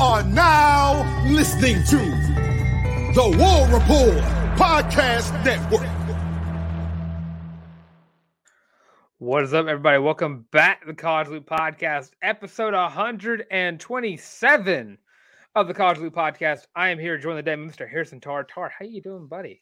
are now listening to the War Rapport Podcast Network. What is up, everybody? Welcome back to the College Loop Podcast, episode 127 of the College Loop Podcast. I am here joined the day Mr. Harrison Tarr. Tarr, how you doing, buddy?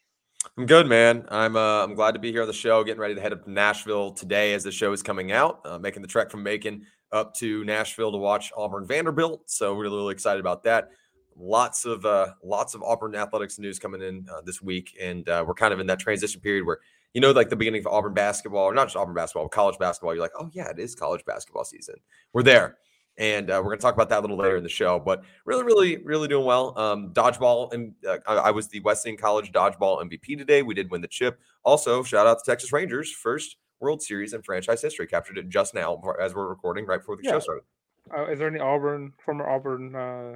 I'm good, man. I'm uh, I'm glad to be here on the show. Getting ready to head up to Nashville today as the show is coming out. Uh, making the trek from Macon up to Nashville to watch Auburn Vanderbilt. So really, really excited about that. Lots of uh, lots of Auburn athletics news coming in uh, this week, and uh, we're kind of in that transition period where you know, like the beginning of Auburn basketball, or not just Auburn basketball, but college basketball. You're like, oh yeah, it is college basketball season. We're there. And uh, we're going to talk about that a little later in the show. But really, really, really doing well. Um, dodgeball, and uh, I, I was the Wesleyan College dodgeball MVP today. We did win the chip. Also, shout out to Texas Rangers, first World Series in franchise history. Captured it just now as we're recording, right before the Yeah. show started. Uh, is there any Auburn, former Auburn uh,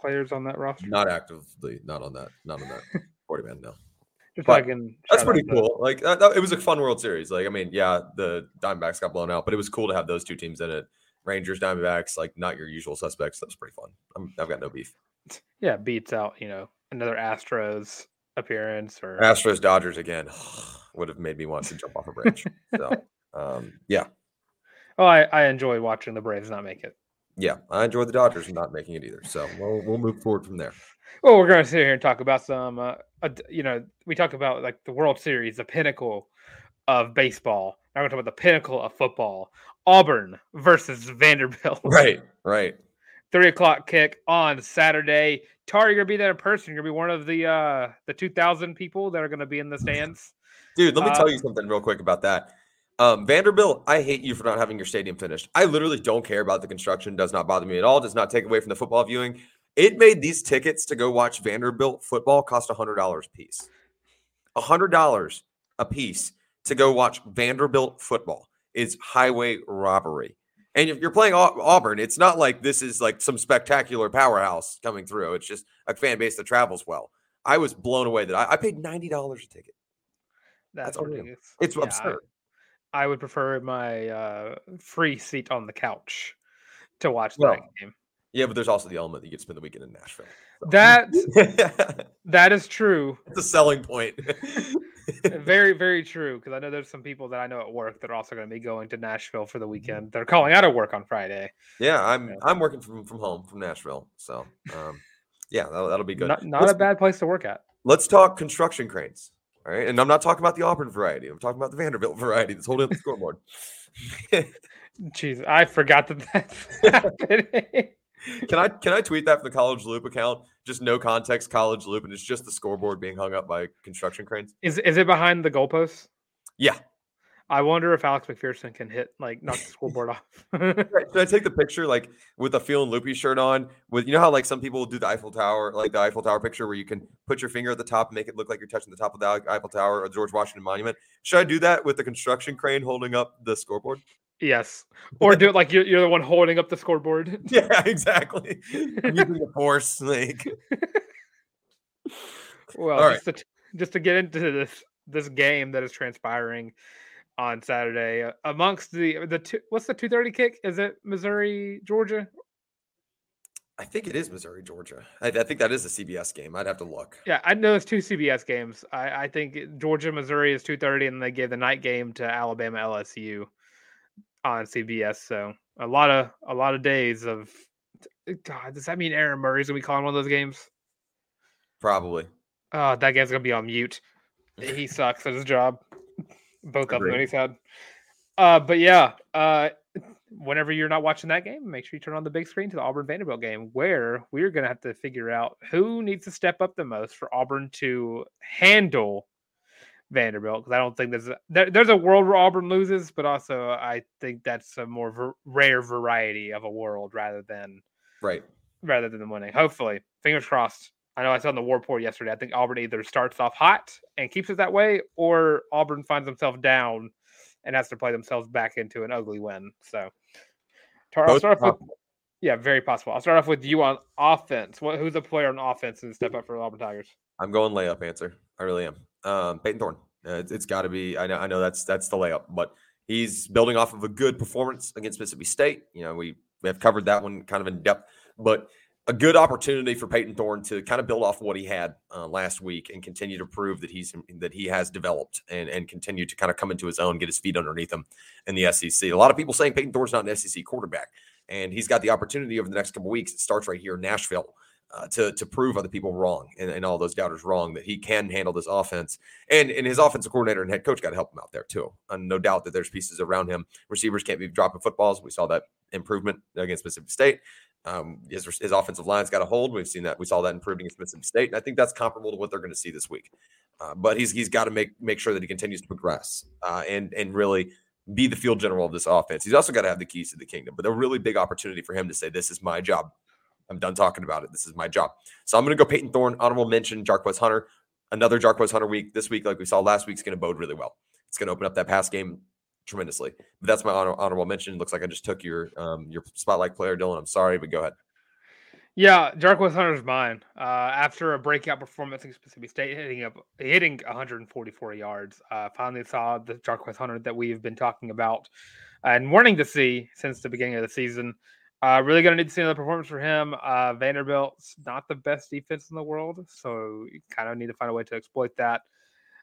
players on that roster? Not actively, not on that, not on that forty man. No, Just but like in that's pretty cool. Like that, that- it was a fun World Series. Like I mean, yeah, the Diamondbacks got blown out, but it was cool to have those two teams in it. Rangers, Diamondbacks, like not your usual suspects. That was pretty fun. I'm, I've got no beef. Yeah, beats out, you know, another Astros appearance or Astros, Dodgers again would have made me want to jump off a bridge. so, um, yeah, Oh, I, I enjoy watching the Braves not make it. yeah, I enjoy the Dodgers not making it either. So we'll we'll move forward from there. Well, we're going to sit here and talk about some, uh, you know, we talk about like the World Series, the pinnacle of baseball. Now we're going to talk about the pinnacle of football. Auburn versus Vanderbilt. Right, right. Three o'clock kick on Saturday. Tarr, you're gonna be there in person. You're gonna be one of the uh the two thousand people that are gonna be in the stands. Dude, let me tell Uh, you something real quick about that. Um, Vanderbilt, I hate you for not having your stadium finished. I literally don't care about the construction. Does not bother me at all. Does not take away from the football viewing. It made these tickets to go watch Vanderbilt football cost hundred dollars a piece. hundred dollars a piece to go watch Vanderbilt football is highway robbery. And if you're playing Auburn, it's not like this is like some spectacular powerhouse coming through. It's just a fan base that travels well. I was blown away that I, I paid ninety dollars a ticket. That's, That's unreal. It's Yeah, I- absurd. I, would prefer my uh free seat on the couch to watch Well, that game. Yeah, but there's also the element that you get to spend the weekend in Nashville. So. That that is true. It's a selling point. very, very true. Because I know there's some people that I know at work that are also going to be going to Nashville for the weekend. They're calling out of work on Friday. yeah, I'm. I'm working from from home from Nashville, so um, yeah, that'll, that'll be good. Not, not a bad place to work at. Let's talk construction cranes. All right. And I'm not talking about the Auburn variety. I'm talking about the Vanderbilt variety that's holding up the scoreboard. Jeez, I forgot that that's happening. Can I can I tweet that from the College Loop account? Just no context, College Loop, and it's just the scoreboard being hung up by construction cranes. Is is it behind the goalposts? Yeah. I wonder if Alex McPherson can hit like knock the scoreboard off. Should I take the picture like with a feeling loopy shirt on? With you know how like some people do the Eiffel Tower, like the Eiffel Tower picture where you can put your finger at the top and make it look like you're touching the top of the Eiffel Tower or George Washington Monument. Should I do that with the construction crane holding up the scoreboard? yes, or do it like you're, you're the one holding up the scoreboard. Yeah, exactly. Using the force, like. Well, All just to just to get into this this game that is transpiring on Saturday uh, amongst the the two, what's the two thirty kick? Is it Missouri Georgia? I think it is Missouri, Georgia. I, I think that is a CBS game. I'd have to look. Yeah, I know it's two CBS games. I, I think Georgia Missouri is two thirty, and they gave the night game to Alabama LSU on CBS. So a lot of a lot of days of God. Does that mean Aaron Murray's gonna be calling one of those games? Probably. Oh, that game's gonna be on mute. He sucks at his job. Both of them Agreed. that he's had. Uh, but yeah, uh, whenever you're not watching that game, make sure you turn on the big screen to the Auburn Vanderbilt game, where we're gonna have to figure out who needs to step up the most for Auburn to handle Vanderbilt. Because I don't think there's a, there, there's a world where Auburn loses, but also I think that's a more ver- rare variety of a world rather than Right. rather than the winning. Hopefully, fingers crossed. I know I saw on the War Rapport yesterday. I think Auburn either starts off hot and keeps it that way, or Auburn finds themselves down and has to play themselves back into an ugly win. So, Tarr- I'll start off with yeah, very possible. I'll start off with you on offense. What who's a player on offense and step up for the Auburn Tigers? I'm going layup answer. I really am. Um, Payton Thorne. Uh, it's it's got to be. I know. I know that's that's the layup, but he's building off of a good performance against Mississippi State. You know, we we have covered that one kind of in depth, but a good opportunity for Payton Thorne to kind of build off what he had uh, last week and continue to prove that he's that he has developed and and continue to kind of come into his own, get his feet underneath him in the SEC. A lot of people saying Payton Thorne's not an SEC quarterback, and he's got the opportunity over the next couple weeks. It starts right here in Nashville uh, to to prove other people wrong and, and all those doubters wrong that he can handle this offense. And and his offensive coordinator and head coach got to help him out there too. And no doubt that there's pieces around him. Receivers can't be dropping footballs. We saw that improvement against Mississippi State. Um, his, his offensive line's got a hold. We've seen that. We saw that improved against Mississippi State, and I think that's comparable to what they're going to see this week. Uh, but he's he's got to make make sure that he continues to progress uh, and and really be the field general of this offense. He's also got to have the keys to the kingdom. But a really big opportunity for him to say, "This is my job. I'm done talking about it. This is my job." So I'm going to go Payton Thorne, honorable mention, Jarquez Hunter. Another Jarquez Hunter week this week, like we saw last week, is going to bode really well. It's going to open up that pass game tremendously. But that's my honor, honorable mention. Looks like I just took your um, your spotlight player, Dylan. I'm sorry, but go ahead. Yeah, dark Jarquez Hunter's mine. Uh, after a breakout performance against Mississippi State, hitting up hitting 144 yards, uh, finally saw the Dark Jarquez Hunter that we've been talking about and wanting to see since the beginning of the season. Uh, really going to need to see another performance for him. Uh, Vanderbilt's not the best defense in the world, so you kind of need to find a way to exploit that.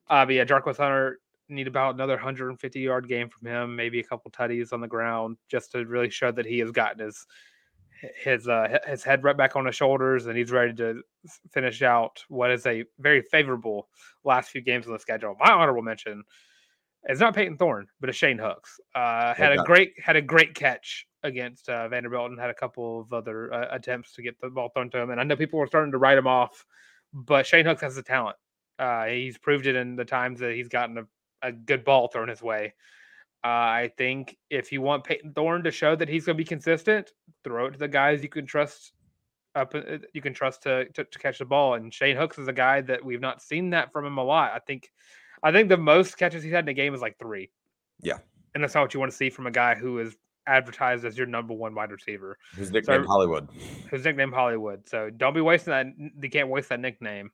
Uh, but yeah, Jarquez Hunter need about another 150 yard game from him, maybe a couple tutties on the ground, just to really show that he has gotten his his uh, his head right back on his shoulders, and he's ready to finish out what is a very favorable last few games on the schedule. My honorable mention is not Payton Thorne, but a Shane Hooks. Uh, had a great had a great catch against uh, Vanderbilt, and had a couple of other uh, attempts to get the ball thrown to him. And I know people were starting to write him off, but Shane Hooks has the talent. Uh, he's proved it in the times that he's gotten a, a good ball thrown his way. Uh, I think if you want Payton Thorne to show that he's going to be consistent, throw it to the guys you can trust up. uh, You can trust to, to to catch the ball. And Shane Hooks is a guy that we've not seen that from him a lot. I think, I think the most catches he's had in a game is like three. Yeah. and that's not what you want to see from a guy who is advertised as your number one wide receiver, His nickname So- Hollywood. His nickname Hollywood. So don't be wasting that. You can't waste that nickname.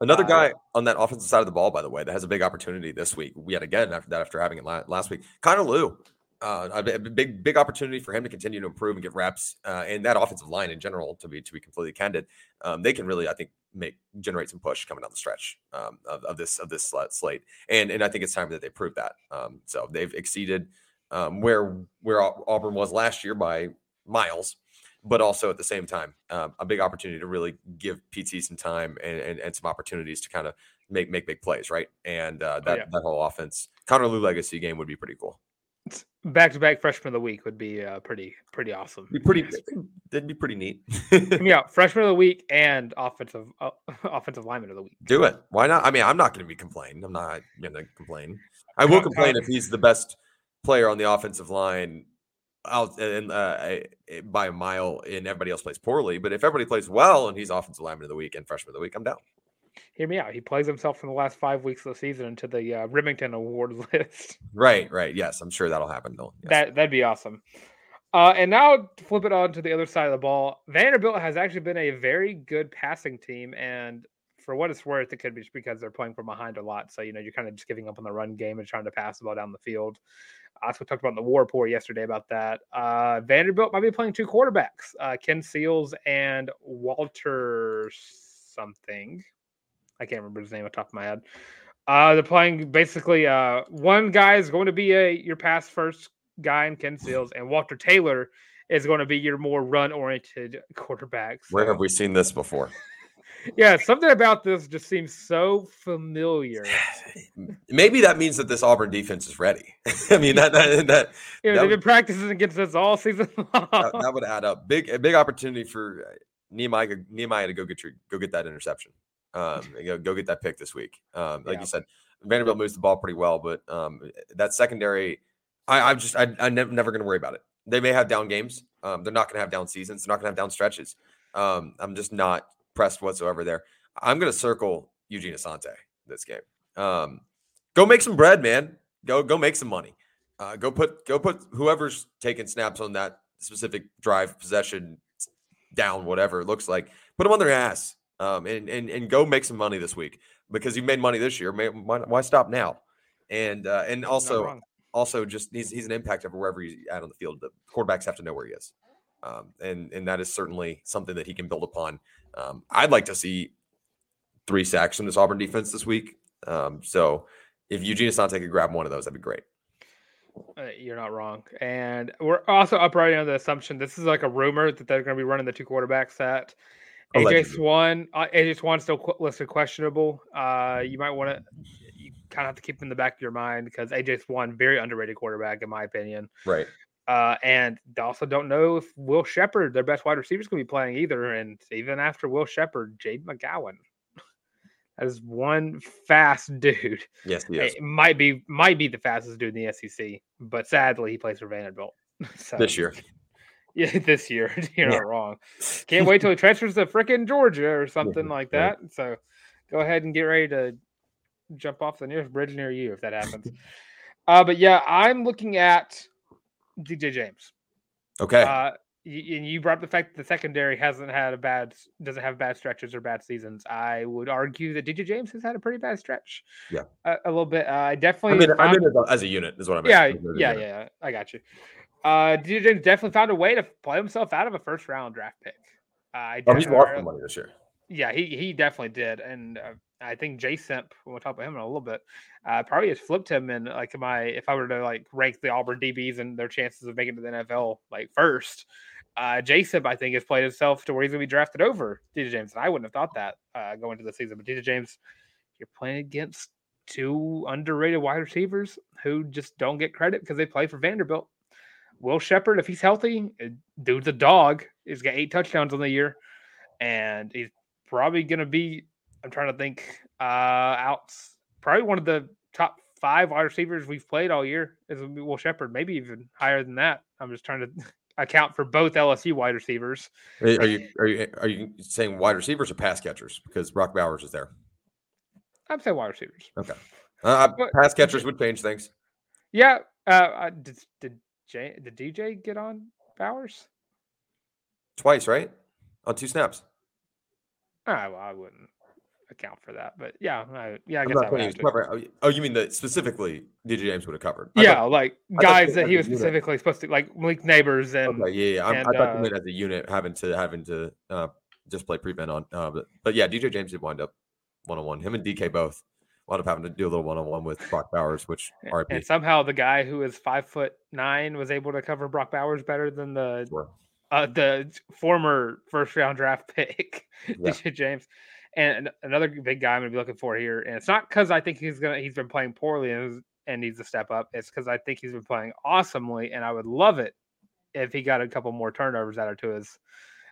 Another guy on that offensive side of the ball, by the way, that has a big opportunity this week. We had again, after that, after having it last week, Connor Lew, uh, a big big opportunity for him to continue to improve and get reps, uh, and that offensive line in general. To be to be completely candid, um, they can really, I think, make generate some push coming down the stretch um, of, of this of this slate, and and I think it's time that they prove that. Um, so they've exceeded um, where where Auburn was last year by miles but also at the same time, um, a big opportunity to really give PT some time and, and, and some opportunities to kind of make make big plays, right? And uh, Oh, that yeah. that whole offense, Connor Lew legacy game would be pretty cool. Back to back freshman of the week would be uh, pretty pretty awesome. Be pretty. That'd be pretty neat. yeah, freshman of the week and offensive uh, offensive lineman of the week. Do it. Why not? I mean, I'm not going to be complaining. I'm not going to complain. I will complain if he's the best player on the offensive line out and uh, by a mile, and everybody else plays poorly. But if everybody plays well and he's offensive lineman of the week and freshman of the week, I'm down. Hear me out. He plays himself from the last five weeks of the season into the uh, Rimington Award list. Right. Right. Yes, I'm sure that'll happen. Though. Yes. That that'd be awesome. Uh, and now flip it on to the other side of the ball. Vanderbilt has actually been a very good passing team, and for what it's worth, it could be just because they're playing from behind a lot. So you know you're kind of just giving up on the run game and trying to pass the ball down the field. That's talked about in the War Rapport yesterday about that. Uh, Vanderbilt might be playing two quarterbacks, uh, Ken Seals and Walter something. I can't remember his name off the top of my head. Uh, they're playing basically uh, one guy is going to be a your pass first guy in Ken Seals, and Walter Taylor is going to be your more run oriented quarterback. Where have we seen this before? Yeah, something about this just seems so familiar. Maybe that means that this Auburn defense is ready. I mean, that that that, That they've would- been practicing against us all season long. that, that would add up. Big a big opportunity for uh, Nehemiah Nehemiah to go get your go get that interception. Um, go go get that pick this week. Um, like Yeah. you said, Vanderbilt moves the ball pretty well, but um, that secondary, I, I'm just I, I'm never, never going to worry about it. They may have down games. Um, they're not going to have down seasons. They're not going to have down stretches. Um, I'm just not pressed whatsoever there. I'm going to circle Eugene Asante this game. Um, go make some bread, man. Go go make some money. Uh, go put go put whoever's taking snaps on that specific drive possession down, whatever it looks like. Put them on their ass um, and and and go make some money this week because you made money this year. May, why, why stop now? And uh, and also also just he's he's an impact of wherever he's at on the field. The quarterbacks have to know where he is, um, and and that is certainly something that he can build upon. Um, I'd like to see three sacks from this Auburn defense this week. Um, so if Eugene Asante could grab one of those, that'd be great. Uh, you're not wrong. And we're also operating on the assumption this is like a rumor that they're going to be running the two quarterback set. AJ. Swann, uh, AJ Swann still qu- listed questionable. Uh, you might want to, you kind of have to keep in the back of your mind because AJ Swann, very underrated quarterback in my opinion. Right. Uh, and also don't know if Will Sheppard, their best wide receiver, is going to be playing either. And even after Will Sheppard, Jade McGowan, as one fast dude. Yes, he is. It might be might be the fastest dude in the SEC, but sadly he plays for Vanderbilt. So, this year. yeah, this year you're Yeah. not wrong. Can't wait till he transfers to frickin' Georgia or something like right. that. So go ahead and get ready to jump off the nearest bridge near you if that happens. uh, but yeah, I'm looking at DJ James. Okay. Uh, and you brought up the fact that the secondary hasn't had a bad, doesn't have bad stretches or bad seasons. I would argue that DJ James has had a pretty bad stretch. Yeah. a, a little bit. Uh, I I definitely. mean, I found- mean as a, unit is what I meant. yeah, As yeah, yeah. I got you. Uh, DJ James definitely found a way to play himself out of a first round draft pick. Uh, I Oh, he's definitely- lost money this year. yeah, he he definitely did, and uh, I think Jay Simp. We'll talk about him in a little bit. Uh, probably has flipped him in like my if I were to like rank the Auburn DBs and their chances of making it to the NFL like first. Uh, Simp, I think, has played himself to where he's gonna be drafted over DJ James. And I wouldn't have thought that uh, going into the season, but DJ James, you're playing against two underrated wide receivers who just don't get credit because they play for Vanderbilt. Will Sheppard, if he's healthy, uh, dude's a dog. He's got eight touchdowns on the year, and he's probably going to be. I'm trying to think. Uh, out probably one of the top five wide receivers we've played all year is Will Sheppard, maybe even higher than that. I'm just trying to account for both LSU wide receivers. Are you are you are you saying wide receivers or pass catchers? Because Brock Bowers is there. I'm saying wide receivers. Okay. Uh, But- pass catchers would change things. Yeah. Uh, uh, did did Jay, did DJ get on Bowers? Twice, right? On two snaps. Ah, well, I wouldn't account for that, but yeah, I, yeah, I guess I would saying he was to. covered. Oh, you- Oh, mean that specifically DJ James would have covered? I Yeah, thought- like guys that he was unit. specifically supposed to like Malik Nabers and Okay, yeah, yeah. I'm, I thought uh, you meant as a unit having to having to uh, just play prevent on. Uh, but but yeah, DJ James did wind up one on one. Him and DK both wound up having to do a little one on one with Brock Bowers, which and RIP. somehow the guy who is five foot nine was able to cover Brock Bowers better than the Sure. uh, the former first round draft pick, Yeah. DJ James. And another big guy I'm going to be looking for here, and it's not because I think he's gonna he's been playing poorly and, and needs to step up. It's because I think he's been playing awesomely, and I would love it if he got a couple more turnovers added to his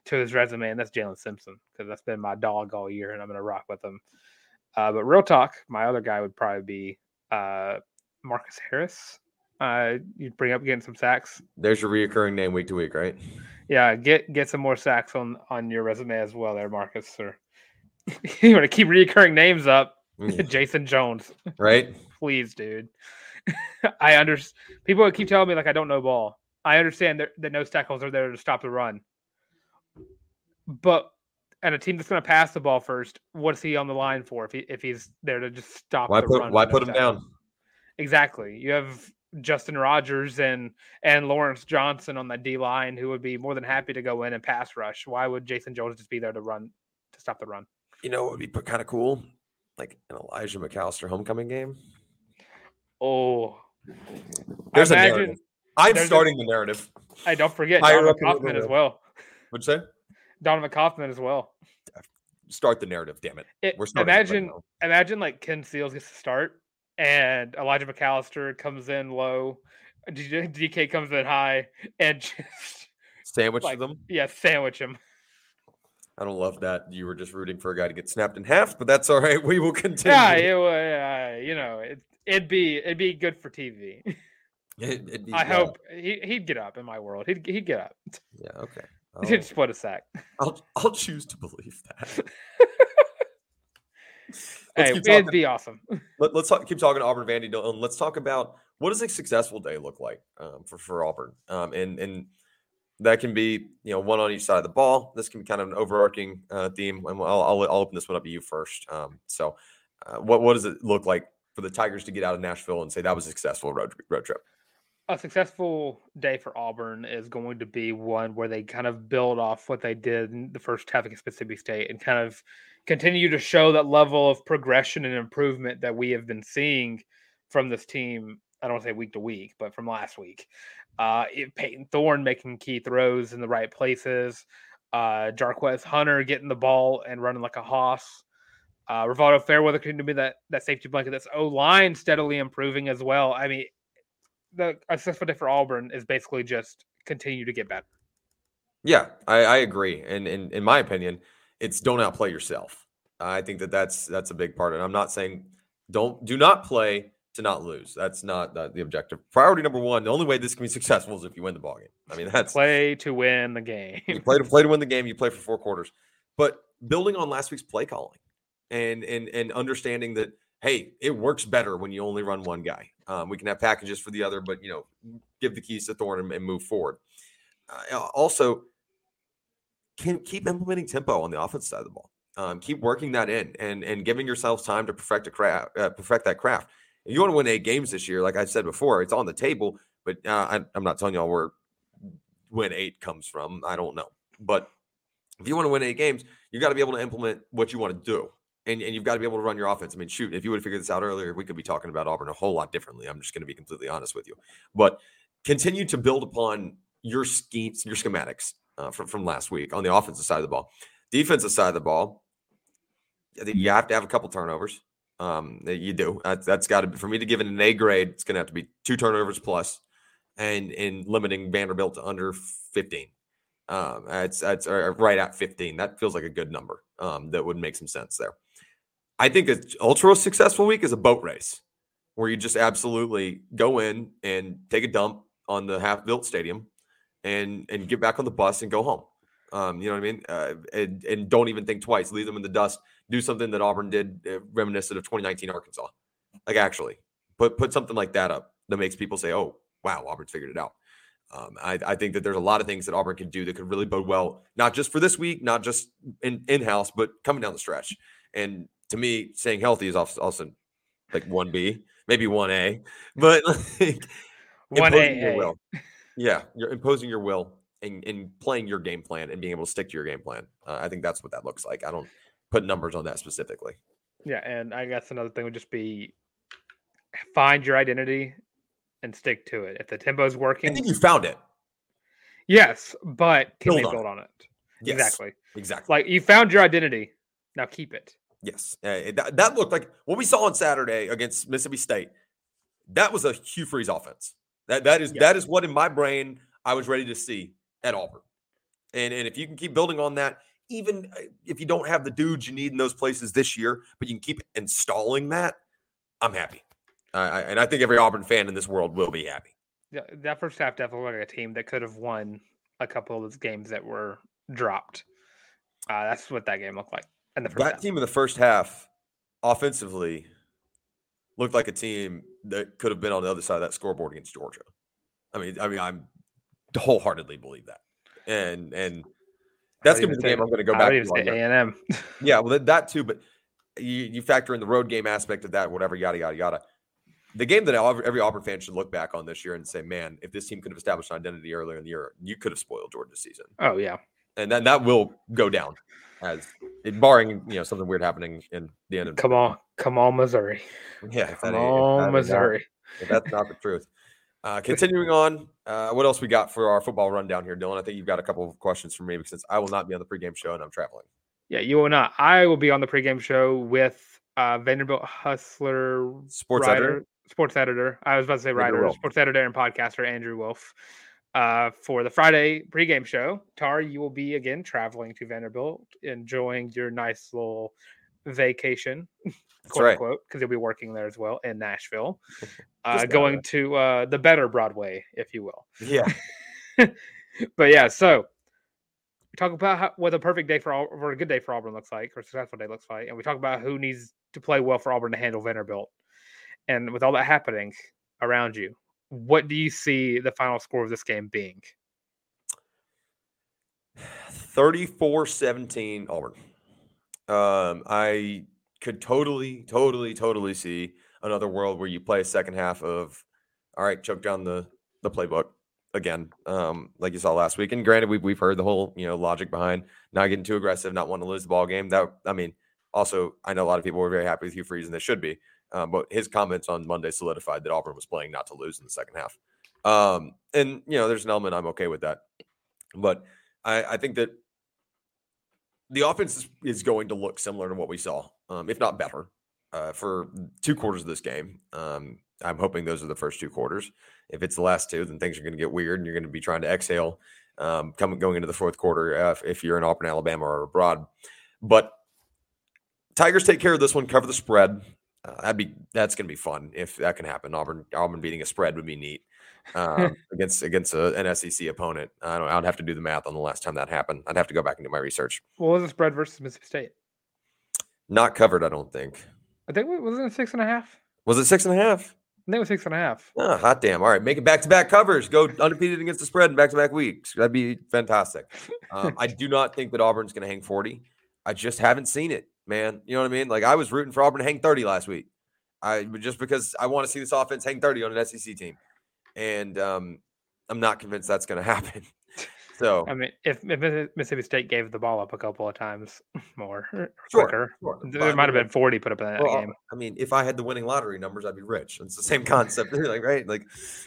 to his resume, and that's Jaylin Simpson because that's been my dog all year, and I'm going to rock with him. Uh, but real talk, my other guy would probably be uh, Marcus Harris. Uh, you'd bring up getting some sacks. There's your reoccurring name week to week, right? Yeah, get get some more sacks on on your resume as well, there, Marcus. Or you want to keep reoccurring names up, Mm. Jason Jones, Right? please, dude. I understand. People keep telling me like I don't know ball. I understand that the nose tackles are there to stop the run, but and a team that's going to pass the ball first, what's he on the line for? If he if he's there to just stop Why the put run why put him tackles? down? Exactly. You have Justin Rogers and and Lawrence Johnson on the D line who would be more than happy to go in and pass rush. Why would Jason Jones just be there to run to stop the run? You know it would be kind of cool? Like an Elijah McAllister homecoming game. Oh, There's a narrative. I'm there's a- starting the narrative. hey, don't forget Higher Donovan Kaufman as well. What'd you say? Donovan Kaufman as well. Start the narrative, damn it. It, We're starting it right imagine imagine like Ken Seals gets to start and Elijah McAllister comes in low, DK comes in high, and just Sandwich like them. yeah, sandwich him. I don't love that you were just rooting for a guy to get snapped in half, but that's all right. We will continue. Yeah, it, uh, you know, it, it'd be it'd be good for TV. It- be- I yeah, hope he, he'd get up in my world. He'd he'd get up. Yeah, okay. He'd I'll, split a sack. I'll, I'll choose to believe that. Hey, it'd be awesome. Let, us talk, keep talking to Auburn Vandy Dillon. Let's talk about what does a successful day look like um, for for Auburn, um, and and that can be you know one on each side of the ball. This can be kind of an overarching uh, theme, and I'll, I'll I'll open this one up to you first. Um, so, uh, what what does it look like for the Tigers to get out of Nashville and say that was a successful road road trip? a successful day for Auburn is going to be one where they kind of build off what they did in the first half against Mississippi State and kind of continue to show that level of progression and improvement that we have been seeing from this team. I don't say week to week, but from last week. Uh, it, Payton Thorne making key throws in the right places. Uh, Jarquez Hunter getting the ball and running like a hoss. Uh, Rivaldo Fairweather continuing to be that that safety blanket. That's O line steadily improving as well. I mean, the a day for Auburn is basically just continue to get better. Yeah, I, I agree, and in in my opinion, it's don't outplay yourself. I think that that's that's a big part, and I'm not saying don't do not play to not lose. That's not the, the objective. Priority number one. The only way this can be successful is if you win the ball game. I mean, that's Play to win the game. you play to play to win the game. You play for four quarters, but building on last week's play calling and and and understanding that hey, it works better when you only run one guy. Um, we can have packages for the other, but you know, give the keys to Thorne and, and move forward. Uh, also, can keep implementing tempo on the offense side of the ball. Um, keep working that in and and giving yourselves time to perfect a craft, uh, perfect that craft. You want to win eight games this year, like I said before, it's on the table. But uh, I, I'm not telling y'all where win eight comes from. I don't know, but if you want to win eight games, you've got to be able to implement what you want to do. And, and you've got to be able to run your offense. I mean, shoot, if you would have figured this out earlier, we could be talking about Auburn a whole lot differently. I'm just going to be completely honest with you. But continue to build upon your schemes, your schematics uh, from, from last week on the offensive side of the ball. Defensive side of the ball, I think you have to have a couple turnovers. Um, you do. That's, that's got to be for me to give it an A grade. It's going to have to be two turnovers plus, and in limiting Vanderbilt to under 15. Um, that's that's right at 15. That feels like a good number. Um, that would make some sense there. I think an ultra successful week is a boat race where you just absolutely go in and take a dump on the half built stadium and and get back on the bus and go home. Um, you know what I mean? Uh, and, and don't even think twice. Leave them in the dust. Do something that Auburn did, uh, reminiscent of 2019 Arkansas. Like actually, put put something like that up that makes people say, "Oh, wow, Auburn's figured it out." Um, I, I think that there's a lot of things that Auburn can do that could really bode well, not just for this week, not just in in house, but coming down the stretch. And to me, staying healthy is also, like one B, maybe one A, but like One will. Yeah, you're imposing your will and, and playing your game plan and being able to stick to your game plan. Uh, I think that's what that looks like. I don't put numbers on that specifically. Yeah, and I guess another thing would just be find your identity and stick to it. If the tempo is working. I think you found it. yes, but can Build they on build it. on it? Yes, Exactly. Exactly. Like you found your identity. Now keep it. Yes, uh, that, that looked like what we saw on Saturday against Mississippi State. That was a Hugh Freeze offense. That that is Yeah. that is what in my brain I was ready to see at Auburn. And and if you can keep building on that, even uh, if you don't have the dudes you need in those places this year, but you can keep installing that, I'm happy. I I- and I think every Auburn fan in this world will be happy. Yeah, that first half definitely looked like a team that could have won a couple of those games that were dropped. Uh, that's what that game looked like. And the first That half. team in the first half, offensively, looked like a team that could have been on the other side of that scoreboard against Georgia. I mean, I mean, I'm wholeheartedly believe that, and and that's gonna be the game I'm going to go back to. A and M. Yeah, well, that, too, but you, you factor in the road game aspect of that, whatever, yada yada yada. The game that every Auburn fan should look back on this year and say, "Man, if this team could have established an identity earlier in the year, you could have spoiled Georgia's season." Oh yeah, and then that will go down as it, barring you know something weird happening in the end of come on, come on, Missouri, yeah come on, Missouri. if that's not the truth uh continuing on uh what else we got for our football rundown here dylan i think you've got a couple of questions for me since i will not be on the pregame show and i'm traveling Yeah, you will not. I will be on the pregame show with uh, Vanderbilt Hustler sports writer, editor sports editor. I was about to say writer, sports editor, and podcaster Andrew Wolf. Uh, for the Friday pregame show, Tarr, you will be again traveling to Vanderbilt, enjoying your nice little vacation, quote right unquote, because you'll be working there as well in Nashville. Uh, going to uh, the better Broadway, if you will. yeah But yeah, so we talk about how, what a perfect day for all, or a good day for Auburn looks like, or successful day looks like, and we talk about who needs to play well for Auburn to handle Vanderbilt. And with all that happening around you, what do you see the final score of this game being? 34-17 auburn um i could totally totally totally see another world where you play a second half of all right choke down the the playbook again um like you saw last week. And granted we've, we've heard the whole you know logic behind not getting too aggressive not wanting to lose the ball game. That i mean also i know a lot of people were very happy with hugh freeze and they should be um, but his comments on monday solidified that auburn was playing not to lose in the second half. Um and you know there's an element i'm okay with that. But i i think that the offense is, is going to look similar to what we saw, um, if not better, uh, for two quarters of this game. Um, I'm hoping those are the first two quarters. If it's the last two, then things are going to get weird, and you're going to be trying to exhale um, coming going into the fourth quarter uh, if, you're in Auburn, Alabama, or abroad. But Tigers take care of this one, cover the spread. Uh, that'd be that's going to be fun if that can happen. Auburn Auburn beating a spread would be neat um, against against a, an SEC opponent. I don't. I'd have to do the math on the last time that happened. I'd have to go back and do my research. What was the spread versus Mississippi State? Not covered, I don't think. I think it was it six and a half. Was it six and a half? I think it was six and a half. Ah, hot damn. All right. Make it back to back covers. Go undefeated against the spread in back to back weeks. That'd be fantastic. Um, I do not think that Auburn's going to hang 40. I just haven't seen it, man. You know what I mean? Like I was rooting for Auburn to hang 30 last week. I just because I want to see this offense hang 30 on an SEC team. And um, I'm not convinced that's going to happen. So I mean, if, if Mississippi State gave the ball up a couple of times more, or Sure, quicker, sure. There might have been 40 put up in that Well, game. I mean, if I had the winning lottery numbers, I'd be rich. It's the same concept, like right? Like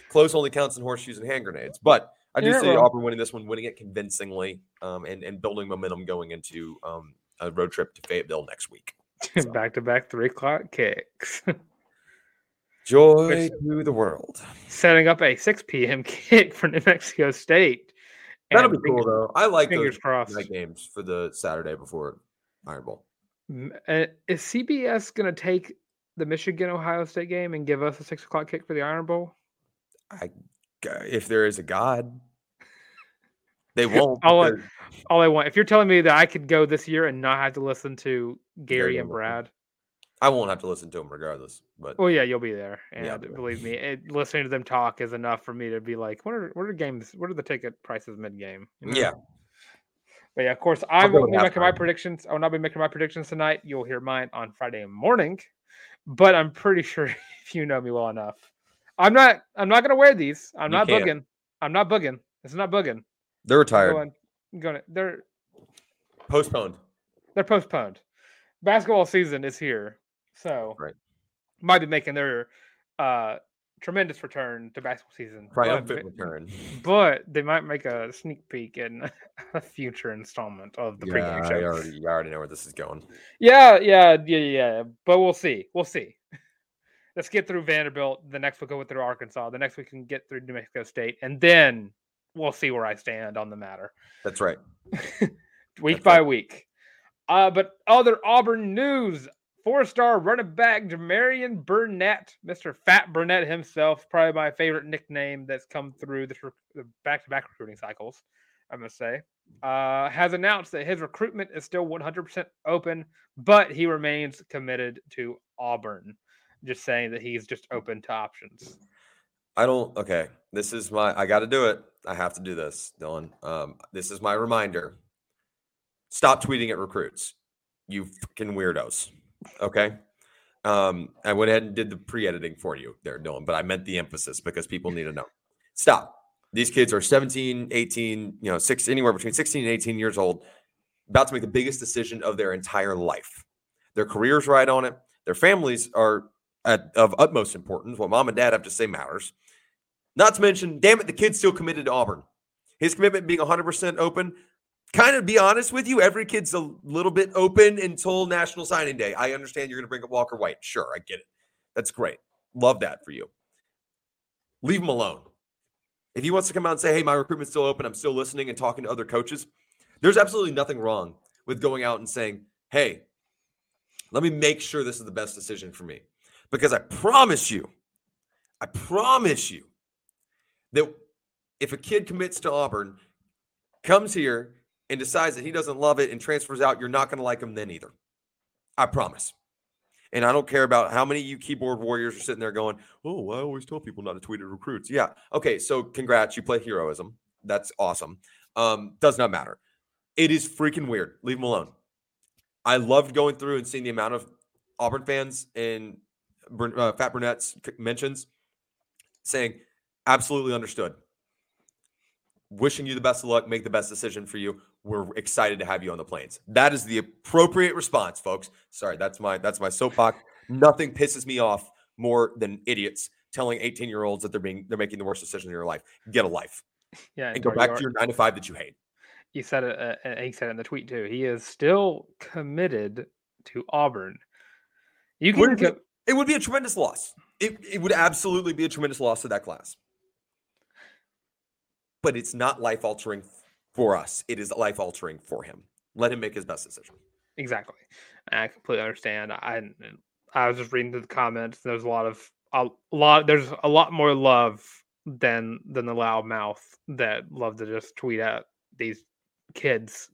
close only counts in horseshoes and hand grenades. But I do see Auburn winning this one, winning it convincingly, um, and and building momentum going into um, a road trip to Fayetteville next week. So. Back to back three o'clock kicks. Joy Which- to the world. Setting up a 6 p.m. kick for New Mexico State. That'll And be cool though. I like Fingers those crossed. night games for the Saturday before Iron Bowl. Uh, Is CBS going to take the Michigan Ohio State game and give us a six o'clock kick for the Iron Bowl? I, if there is a God, they won't. All I- All I want, if you're telling me that I could go this year and not have to listen to Gary Gary and Hamilton. Brad, I won't have to listen to them regardless. But well, yeah, you'll be there. And Yeah, believe me, it, listening to them talk is enough for me to be like, what are what are games? What are the ticket prices mid game? yeah, But yeah, of course, I I'll be making my predictions. I will not be making my predictions tonight. You'll hear mine on Friday morning. But I'm pretty sure if you know me well enough, I'm not. I'm not going to wear these. I'm You not can't. bugging. I'm not bugging. It's not bugging. they're retired. Going, going. They're Postponed. they're postponed. Basketball season is here, so Right. might be making their uh tremendous return to basketball season. Triumphant but, return. But they might make a sneak peek in a future installment of the yeah, pregame show. I already, you already know where this is going. Yeah, yeah, yeah, yeah. But we'll see. We'll see. Let's get through Vanderbilt. The next we'll go through Arkansas. The next we can get through New Mexico State, and then we'll see where I stand on the matter. That's right. week That's by right. week. Uh, but other Auburn news: four-star running back Jamarian Burnette, Mr. Phat Burnette himself, probably my favorite nickname that's come through the back-to-back recruiting cycles. I must say, uh, has announced that his recruitment is still 100% open, but he remains committed to Auburn. Just saying that he's just open to options. I don't. Okay, this is my. I got to do it. I have to do this, Dylan. Um, this is my reminder. Stop tweeting at recruits, you fucking weirdos. Okay. Um, I went ahead and did the pre-editing for you there, Dylan, but I meant the emphasis because people need to know. Stop. These kids are 17, 18, you know, six anywhere between 16 and 18 years old, about to make the biggest decision of their entire life. Their careers ride on it. Their families are at, of utmost importance. What mom and dad have to say matters. Not to mention, damn it, the kid's still committed to Auburn. His commitment being 100% open. Kind of be honest with you, every kid's a little bit open until National Signing Day. I understand you're going to bring up Walker White. Sure, I get it. That's great. Love that for you. Leave him alone. If he wants to come out and say, hey, my recruitment's still open, I'm still listening and talking to other coaches, there's absolutely nothing wrong with going out and saying, hey, let me make sure this is the best decision for me. Because I promise you, I promise you that if a kid commits to Auburn, comes here and decides that he doesn't love it and transfers out, you're not going to like him then either. I promise. And I don't care about how many you keyboard warriors are sitting there going, Oh, I always tell people not to tweet at recruits. Yeah. Okay. So congrats. You play heroism. That's awesome. Um, does not matter. It is freaking weird. Leave him alone. I loved going through and seeing the amount of Auburn fans and uh, Phat Burnette's mentions saying, absolutely understood. Wishing you the best of luck. Make the best decision for you. We're excited to have you on the planes. That is the appropriate response, folks. Sorry, that's my that's my soapbox. Nothing pisses me off more than idiots telling 18 year olds that they're being they're making the worst decision in your life. Get a life. Yeah, and go back to your nine to five that you hate. He said it. Uh, he said it in the tweet too. He is still committed to Auburn. You can. Co- it would be a tremendous loss. It, it would absolutely be a tremendous loss to that class. But it's not life altering for us. It is life altering for him. Let him make his best decision. Exactly. I completely understand. I I was just reading through the comments. There's a lot of a lot. There's a lot more love than than the loud mouth that love to just tweet at these kids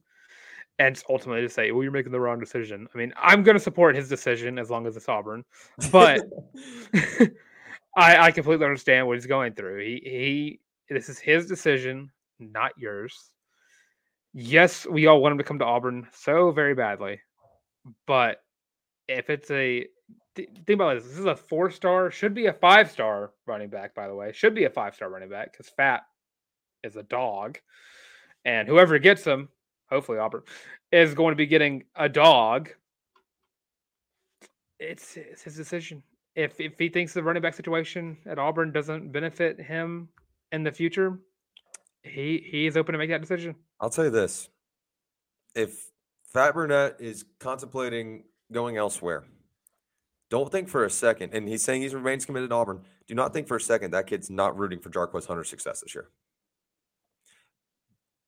and ultimately to say, well, you're making the wrong decision. I mean, I'm going to support his decision as long as it's Auburn, but I, I completely understand what he's going through. He, he, this is his decision, not yours. Yes, we all want him to come to Auburn so very badly, but if it's a think about this, this is a four star, should be a five star running back, by the way, should be a five star running back because Phat is a dog, and whoever gets him hopefully Auburn, is going to be getting a dog. It's, it's his decision. If if he thinks the running back situation at Auburn doesn't benefit him in the future, he he is open to make that decision. I'll tell you this: if Phat Burnette is contemplating going elsewhere, don't think for a second, and he's saying he remains committed to Auburn. Do not think for a second that kid's not rooting for Jarquez Hunter's success this year.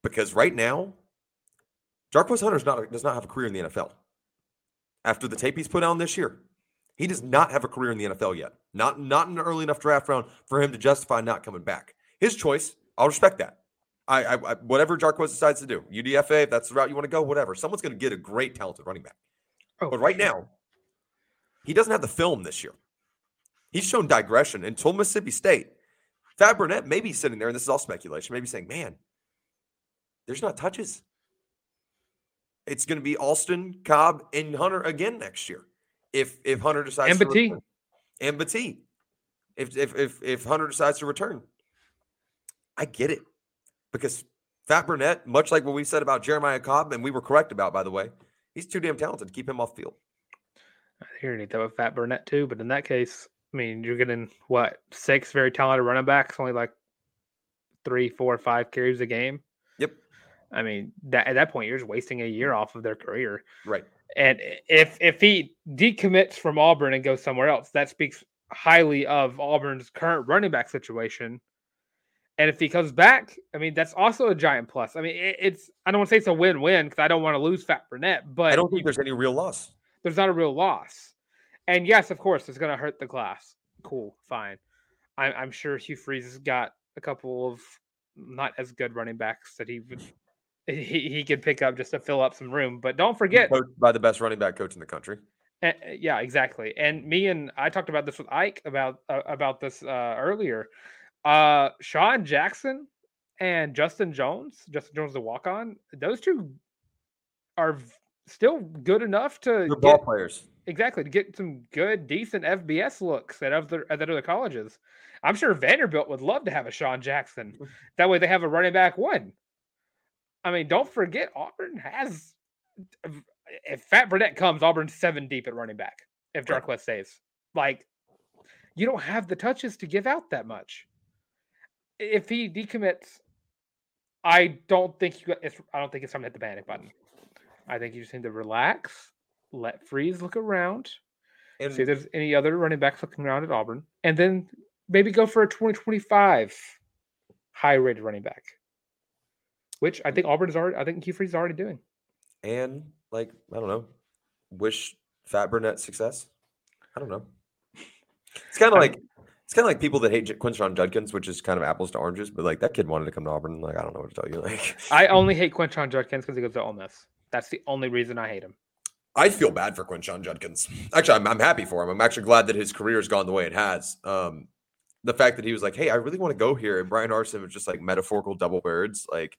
Because right now, Jarquez Hunter not, does not have a career in the NFL. After the tape he's put on this year, he does not have a career in the NFL yet. Not not in an early enough draft round for him to justify not coming back. His choice. I'll respect that. I, I, I whatever Jarquez decides to do, UDFA, if that's the route you want to go, whatever. Someone's going to get a great talented running back. Oh, but right now, he doesn't have the film this year. He's shown digression until Mississippi State. Phat Burnette may be sitting there, and this is all speculation, maybe saying, man, there's not touches it's going to be Alston, Cobb, and Hunter again next year. If if Hunter decides and to return. and Battie. If, if if if Hunter decides to return, I get it because Phat Burnette, much like what we said about Jeremiah Cobb, and we were correct about, by the way, he's too damn talented to keep him off field. I hear need that with Phat Burnette too, but in that case, I mean, you're getting what six very talented running backs, only like three, four, five carries a game. Yep. I mean, that at that point, you're just wasting a year off of their career. Right. And if if he decommits from Auburn and goes somewhere else, that speaks highly of Auburn's current running back situation. And if he comes back, I mean, that's also a giant plus. I mean, it, it's I don't want to say it's a win-win because I don't want to lose Phat Burnette, but I don't think there's any real loss. There's not a real loss. And yes, of course, it's going to hurt the class. Cool, fine. I'm, I'm sure Hugh Freeze has got a couple of not as good running backs that he would he, he could pick up just to fill up some room. But don't forget, by the best running back coach in the country. uh, yeah, exactly. And me and I talked about this with Ike about uh, about this uh, earlier. Uh, Sean Jackson and Justin Jones, Justin Jones, the walk on, those two are v- still good enough to They're get, ball players. exactly to get some good, decent FBS looks at other at other colleges. I'm sure Vanderbilt would love to have a Sean Jackson. That way, they have a running back one. I mean, don't forget Auburn has. If Phat Burnette comes, Auburn's seven deep at running back. If. Jarquez stays, like you don't have the touches to give out that much. If he decommits, I don't think you. It's, I don't think it's time to hit the panic button. I think you just need to relax, let Freeze look around, And see if there's any other running backs looking around at Auburn, and then maybe go for a 2025 high rated running back. Which I think Auburn is already I think Hugh Freeze is already doing. and like I don't know, wish Phat Burnette success. I don't know. It's kind of like it's kind of like people that hate J- Quinshon Judkins, which is kind of apples to oranges. But like that kid wanted to come to Auburn. Like I don't know what to tell you. Like I only hate Quinshon Judkins because he goes to Ole Miss. That's the only reason I hate him. I feel bad for Quinshon Judkins. Actually, I'm, I'm happy for him. I'm actually glad that his career has gone the way it has. Um, the fact that he was like, "Hey, I really want to go here," and Bryan Harsin was just like metaphorical double birds. Like,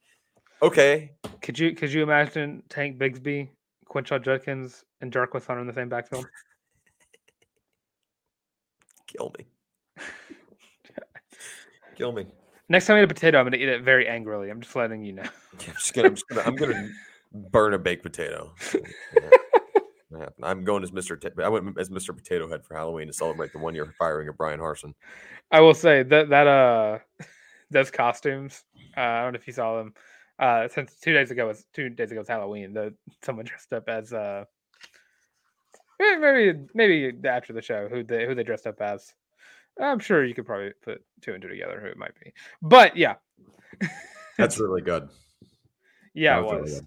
okay, Could you could you imagine Tank Bigsby, Quinshon Judkins, and Jarquez Hunter in the same backfield? kill me, kill me. Next time I eat a potato, I'm gonna eat it very angrily. I'm just letting you know. Yeah, I'm just gonna, I'm, gonna, I'm gonna burn a baked potato. Yeah. I'm going as Mr. Ta- I went as Mr. Potato Head for Halloween to celebrate the one year firing of Bryan Harsin. I will say that that uh those costumes. Uh, I don't know if you saw them. Uh, since two days ago was two days ago was Halloween. The someone dressed up as uh eh, maybe maybe after the show who they who they dressed up as. I'm sure you could probably put two and two together who it might be. But yeah, That's really good. yeah, it was really.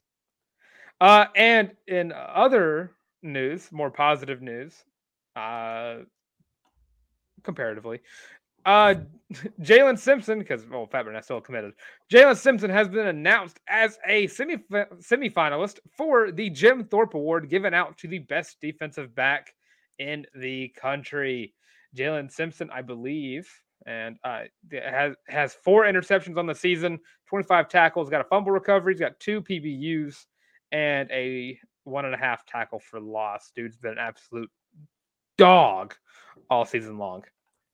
Uh, and in other news, more positive news, uh, comparatively, uh, Jaylin Simpson, because well, Phat Burnette's still committed. Jaylin Simpson has been announced as a semi semifinalist for the Jim Thorpe Award, given out to the best defensive back in the country. Jaylin Simpson, I believe, and uh, has has four interceptions on the season, 25 tackles, got a fumble recovery, he's got two PBUs, and a one and a half tackle for loss. Dude's been an absolute dog all season long.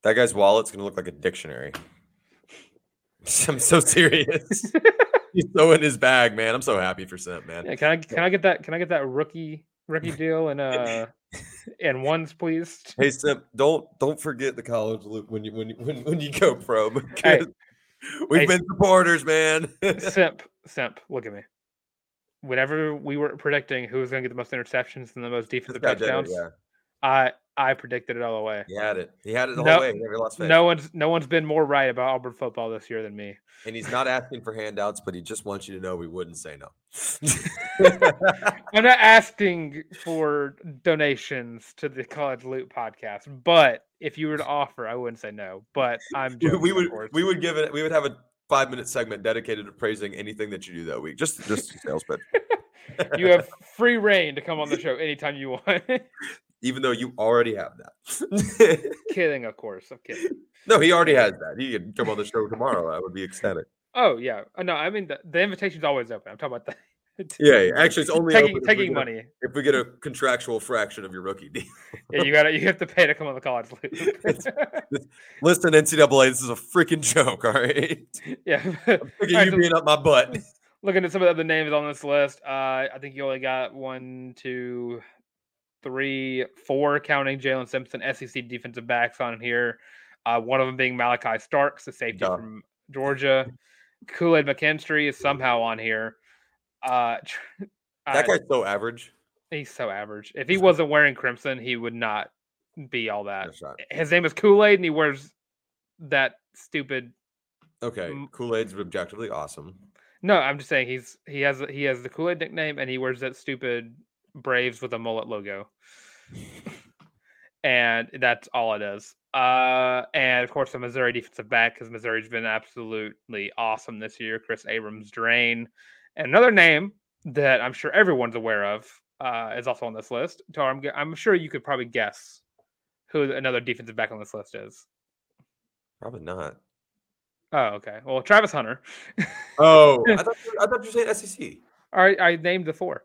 That guy's wallet's gonna look like a dictionary. I'm so serious. He's so in his bag, man. I'm so happy for Simp, man. Yeah, can I can I get that can I get that rookie rookie deal and uh and ones please? Hey Simp, don't don't forget the college loop when you when you when, when you go pro. Hey. We've Hey. been supporters, man. Simp, simp, look at me. Whenever we were predicting who was going to get the most interceptions and the most defensive guy did it, touchdowns, yeah. I I predicted it all the way. He had it. He had it the No- whole way. Never lost faith. No one's no one's been more right about Auburn football this year than me. And he's not asking for handouts, but he just wants you to know we wouldn't say no. I'm not asking for donations to the College Loop podcast, but if you were to offer, I wouldn't say no. But I'm we, joking, we would we would give it we would have a five minute segment dedicated to praising anything that you do that week. Just just sales pitch. you have free reign to come on the show anytime you want. even though you already have that. kidding, of course. I'm kidding. no, he already has that. He can come on the show tomorrow. I would be ecstatic. Oh yeah, Uh, no, I mean the, the invitation's always open. I'm talking about the Yeah, yeah. actually, it's only taking open if taking get a- money. if we get a contractual fraction of your rookie deal. Yeah, you got you have to pay to come on the college loop. Listen, NCAA, this is a freaking joke. All right, yeah. look All at right, you so being up my butt. looking at some of the other names on this list, uh, I think you only got one, two, three, four, counting Jaylin Simpson, SEC defensive backs on here. Uh, one of them being Malaki Starks, the safety Duh. from Georgia. Kool Aid McKinstry is somehow on here. Uh, That guy's so average. he's so average. If he wasn't wearing crimson, he would not be all that. Right. His name is Kool Aid, and he wears that stupid. Okay. Kool Aid's objectively awesome. No, I'm just saying he's he has he has the Kool Aid nickname, and he wears that stupid Braves with a mullet logo. and that's all it is. Uh, and of course, the Missouri defensive back, because Missouri's been absolutely awesome this year. Kris Abrams-Draine. And another name that I'm sure everyone's aware of uh, is also on this list. Tarr, I'm, I'm sure you could probably guess who another defensive back on this list is. Probably not. Oh, okay. Well, Travis Hunter. Oh, I thought you, I thought you were saying SEC. All right, I named the four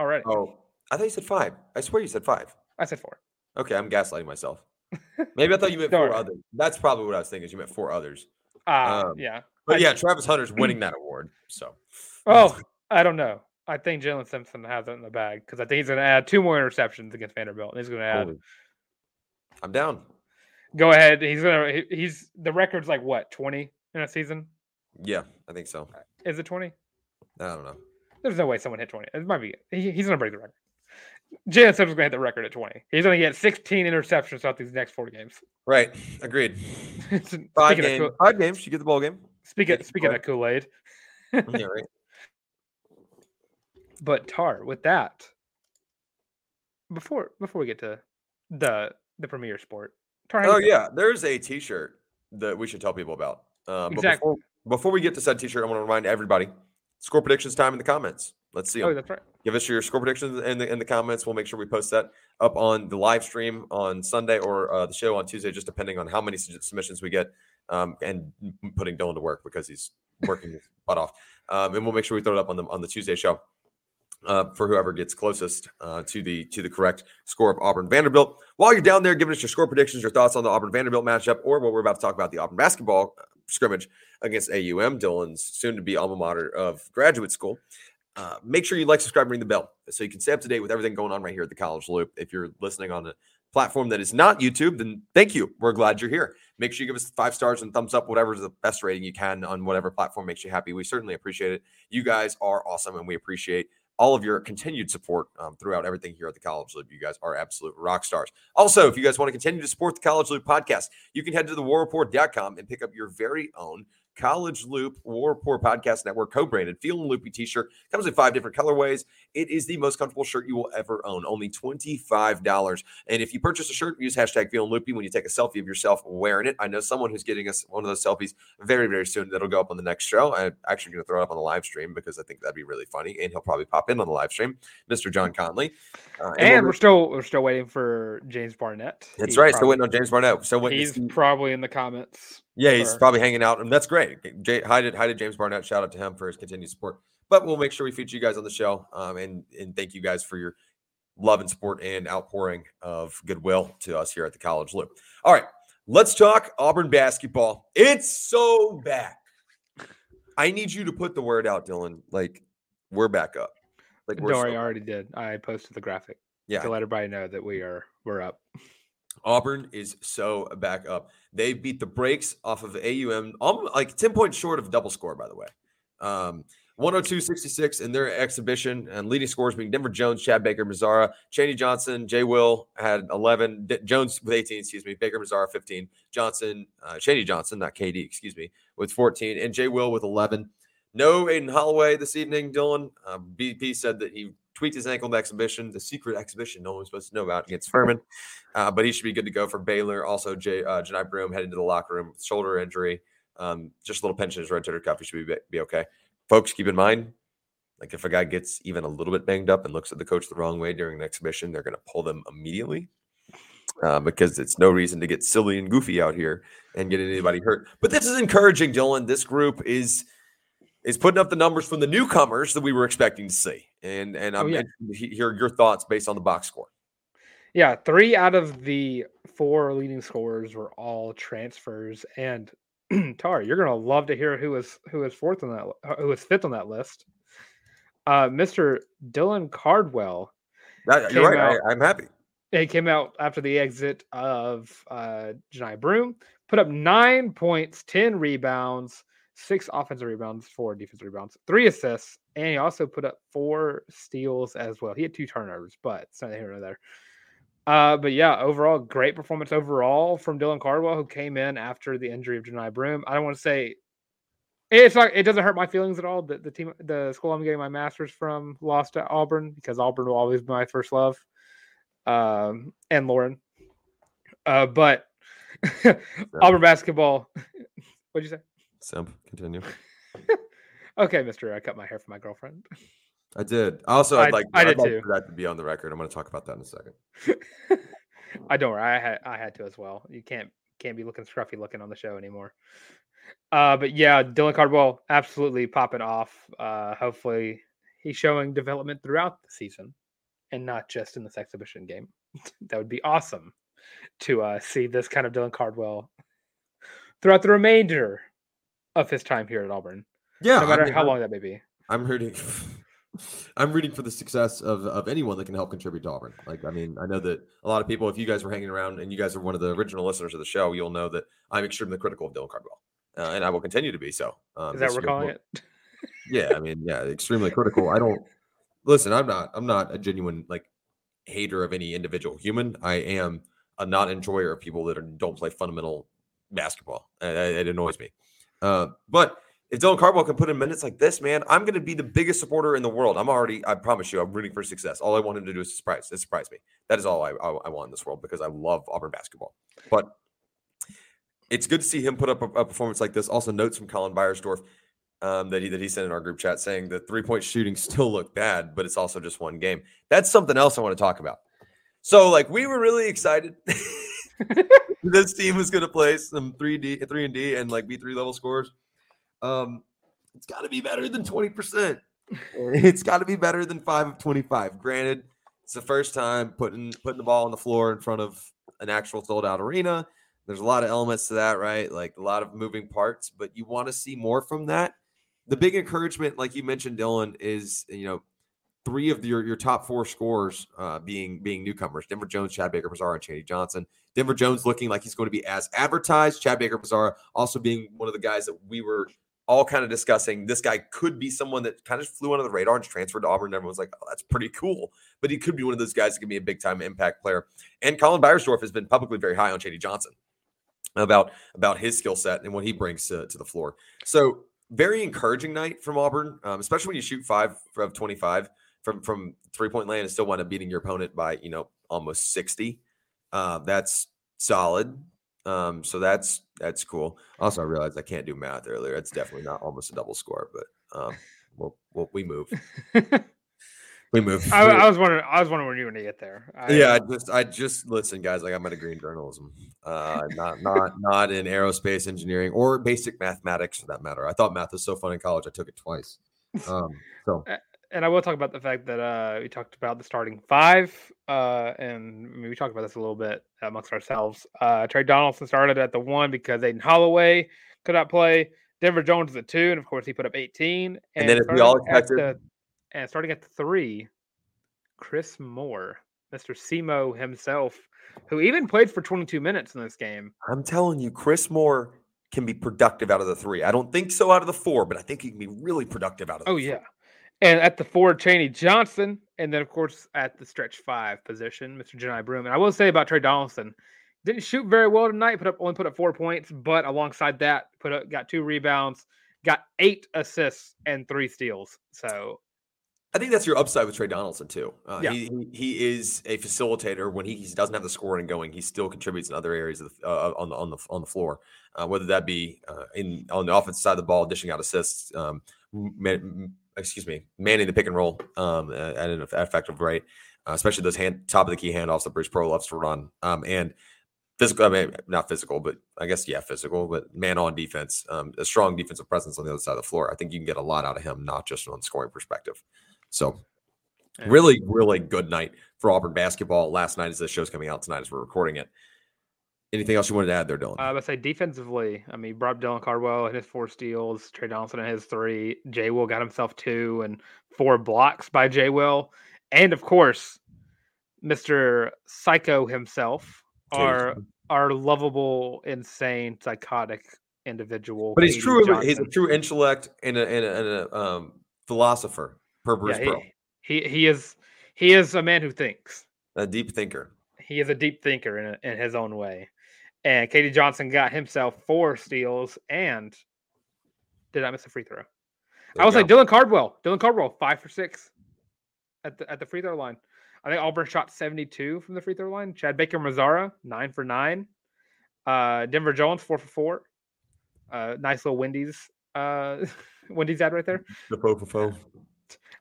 already. Oh, I thought you said five. I swear you said five. I said four. Okay, I'm gaslighting myself. Maybe I thought you meant four others. That's probably what I was thinking. Is you meant four others. Uh, Um, yeah. But I- yeah, Travis Hunter's winning that award. So Oh, I don't know. I think Jaylin Simpson has it in the bag because I think he's going to add two more interceptions against Vanderbilt. And he's going to add. Holy- I'm down. Go ahead. He's going to. He's the record's like what twenty in a season. Yeah, I think so. Is it twenty? I don't know. There's no way someone hit twenty. It might be. He, he's going to break the record. Jaylin Simpson's going to hit the record at twenty. He's going to get sixteen interceptions throughout these next four games. Right. Agreed. speaking Five of games. Kool- Five games. You get the ball game. speaking Thank you, speaking of Kool Aid, Yeah, right. but Tarr with that. Before before we get to the the premier sport, Tarr. Oh yeah, there's a T-shirt that we should tell people about. Um, but Exactly. before, before we get to said T-shirt, I want to remind everybody: score predictions time in the comments. Let's see Oh, 'em. that's right. Give us your score predictions in the in the comments. We'll make sure we post that up on the live stream on Sunday or uh, the show on Tuesday, just depending on how many submissions we get, um, and putting Dylan to work because he's working his butt off. Um, and we'll make sure we throw it up on the on the Tuesday show uh, for whoever gets closest uh, to the to the correct score of Auburn Vanderbilt. While you're down there, giving us your score predictions, your thoughts on the Auburn Vanderbilt matchup, or what we're about to talk about the Auburn basketball uh, scrimmage against AUM, Dylan's soon to be alma mater of graduate school. Uh, make sure you like, subscribe, ring the bell so you can stay up to date with everything going on right here at the College Loop. If you're listening on a platform that is not YouTube, then thank you. We're glad you're here. Make sure you give us five stars and thumbs up, whatever is the best rating you can on whatever platform makes you happy. We certainly appreciate it. You guys are awesome, and we appreciate all of your continued support um, throughout everything here at the College Loop. You guys are absolute rock stars. Also, if you guys want to continue to support the College Loop podcast, you can head to the warrapport.com and pick up your very own College Loop War Rapport Podcast Network co-branded Feeling Loopy t-shirt. Comes in five different colorways. It is the most comfortable shirt you will ever own. Only $25. And if you purchase a shirt, use hashtag Feeling Loopy when you take a selfie of yourself wearing it. I know someone who's getting us one of those selfies very, very soon. That'll go up on the next show. I'm actually going to throw it up on the live stream because I think that'd be really funny. And he'll probably pop in on the live stream, Mr. John Conley. Uh, And we'll- we're still we're still waiting for James Barnett. that's He's right. Still probably- waiting on James Barnett. So to He's probably in the comments. Yeah, he's or- probably hanging out, and that's great. Jay, hi to hi to James Barnett. Shout out to him for his continued support. But we'll make sure we feature you guys on the show, um, and and thank you guys for your love and support and outpouring of goodwill to us here at the College Loop. All right, let's talk Auburn basketball. It's so back. I need you to put the word out, Dylan. Like we're back up. Like we're worry, I already did. I posted the graphic yeah. to let everybody know that we are we're up. Auburn is so back up. They beat the brakes off of AUM, like 10 points short of double score, by the way. Um, 102 66 in their exhibition, and leading scorers being Denver Jones, Chad Baker, Mazara, Chaney Johnson, Jay Will had 11, D- Jones with 18, excuse me, Baker, Mazara 15, Johnson, uh, Chaney Johnson, not KD, excuse me, with 14, and Jay Will with 11. No Aden Holloway this evening, Dylan. Uh, BP said that he tweaked his ankle in the exhibition, the secret exhibition no one was supposed to know about against Furman. Uh, but he should be good to go for Baylor. Also, Jay, uh, Johni Broome heading to the locker room with shoulder injury. Um, just a little pinch in his rotator cuff. He should be, be okay. Folks, keep in mind, like if a guy gets even a little bit banged up and looks at the coach the wrong way during an exhibition, they're going to pull them immediately uh, because it's no reason to get silly and goofy out here and get anybody hurt. But this is encouraging, Dylan. This group is is putting up the numbers from the newcomers that we were expecting to see, and and I'm yeah. interested to hear your thoughts based on the box score. Yeah, three out of the four leading scorers were all transfers. And Tarr, you're gonna love to hear who is who is fourth on that li- who is fifth on that list. Uh, Mr. Dylan Cardwell That, you're right. I, am happy. He came out after the exit of uh, Johni Broome, put up nine points, 10 rebounds, six offensive rebounds, four defensive rebounds, three assists, and he also put up four steals as well. He had two turnovers, but it's not here nor there. Uh, but yeah, overall, great performance overall from Dylan Cardwell, who came in after the injury of Johni Broome. I don't want to say it's not. It doesn't hurt my feelings at all that the team, the school I'm getting my master's from, lost to Auburn because Auburn will always be my first love, um, and Lauren. Uh, but Auburn basketball. What'd you say? Simp. Continue. okay, Mister. I cut my hair for my girlfriend. I did. Also, I'd I, like I I'd did like too. for that to be on the record. I'm going to talk about that in a second. I don't worry. I had I had to as well. You can't can't be looking scruffy looking on the show anymore. Uh, but yeah, Dylan Cardwell absolutely popping off. Uh, hopefully he's showing development throughout the season and not just in this exhibition game. that would be awesome to uh, see this kind of Dylan Cardwell throughout the remainder of his time here at Auburn. Yeah, no I matter mean, how long that may be. I'm rooting. I'm rooting for the success of, of anyone that can help contribute to Auburn. Like, I mean, I know that a lot of people, if you guys were hanging around and you guys are one of the original listeners of the show, you'll know that I'm extremely critical of Dylan Cardwell, uh, and I will continue to be so. Um, Is that we're calling it? Yeah, I mean, yeah, extremely critical. I don't listen. I'm not. I'm not a genuine like hater of any individual human. I am a not enjoyer of people that are, don't play fundamental basketball. It, it annoys me. Uh, but if Dylan Cardwell can put in minutes like this, man, I'm going to be the biggest supporter in the world. I'm already. I promise you, I'm rooting for success. All I want him to do is surprise. Is surprise me. That is all I, I, I want in this world because I love Auburn basketball. But it's good to see him put up a, a performance like this. Also, notes from Colin Beyersdorf um, that he that he sent in our group chat saying the three point shooting still looked bad, but it's also just one game. That's something else I want to talk about. So, like, we were really excited. this team is going to play some three D, three and D, and like B three level scores. Um, it's got to be better than twenty percent. It's got to be better than five of twenty five. Granted, it's the first time putting putting the ball on the floor in front of an actual sold out arena. There's a lot of elements to that, right? Like a lot of moving parts, but you want to see more from that. The big encouragement, like you mentioned, Dylan, is you know three of your your top four scores uh, being being newcomers: Denver Jones, Chad Baker, Pizarro, and Chaney Johnson. Denver Jones looking like he's going to be as advertised. Chad Baker, Pizarro also being one of the guys that we were all kind of discussing. This guy could be someone that kind of flew under the radar and transferred to Auburn. And everyone's like, "Oh, that's pretty cool." But he could be one of those guys that could be a big time impact player. And Colin Beyersdorf has been publicly very high on Chaney Johnson about about his skill set and what he brings to, to the floor. So very encouraging night from Auburn, um, especially when you shoot five of twenty five from from three point land and still wind up beating your opponent by you know almost sixty. Uh, that's solid. Um, so that's that's cool. Also, I realized I can't do math earlier. It's definitely not almost a double score, but um, we'll, we'll we move. We move. I, I was wondering. I was wondering when you were going to get there. I, yeah, I uh, just I just listen, guys. Like I'm at a green journalism, uh, not not not in aerospace engineering or basic mathematics for that matter. I thought math was so fun in college. I took it twice. Um, so and I will talk about the fact that uh, we talked about the starting five, uh, and I mean, we talked about this a little bit amongst ourselves. Uh, Tre Donaldson started at the one because Aden Holloway could not play. Denver Jones is at two, and of course he put up 18. And then as we all at expected- the- and starting at the three, Chris Moore, Mr. Simo himself, who even played for 22 minutes in this game. I'm telling you, Chris Moore can be productive out of the three. I don't think so out of the four, but I think he can be really productive out of. The Oh four. yeah, and at the forward, Chaney Johnson, and then of course at the stretch five position, Mr. Johni Broome. And I will say about Tre Donaldson, didn't shoot very well tonight. Put up only put up four points, but alongside that, put up got two rebounds, got eight assists and three steals. So I think that's your upside with Tre Donaldson too. Uh, Yeah. he, he he is a facilitator. When he, he doesn't have the scoring going, he still contributes in other areas of the, uh, on the on the on the floor. Uh, whether that be uh, in on the offensive side of the ball, dishing out assists, um, man, excuse me, manning the pick and roll um, at an eff- effective rate, uh, especially those hand top of the key handoffs that Bruce Pearl loves to run. Um, and physical, I mean, not physical, but I guess yeah, physical, but man on defense, um, a strong defensive presence on the other side of the floor. I think you can get a lot out of him, not just on scoring perspective. So really, really good night for Auburn basketball last night as this show's coming out tonight as we're recording it. Anything else you wanted to add there, Dylan? uh, I would say defensively, I mean, brought up Dylan Cardwell and his four steals, Tre Donaldson and his three. Jay Will got himself two and four blocks by Jay Will, and of course, Mr. Psycho himself, our Johnson. our lovable, insane, psychotic individual. But he's true. He's a true intellect and a, and a, and a um, philosopher. Per Bruce Yeah, he, he he is he is a man who thinks. a deep thinker. He is a deep thinker in, in his own way. And KD Johnson got himself four steals and did not miss a free throw. There I was like. Dylan Cardwell. Dylan Cardwell, five for six at the at the free throw line. I think Auburn shot 72 from the free throw line. Chad Baker Mazara, nine for nine. Uh, Denver Jones, four for four. Uh, nice little Wendy's uh Wendy's ad right there. the fo fo fo.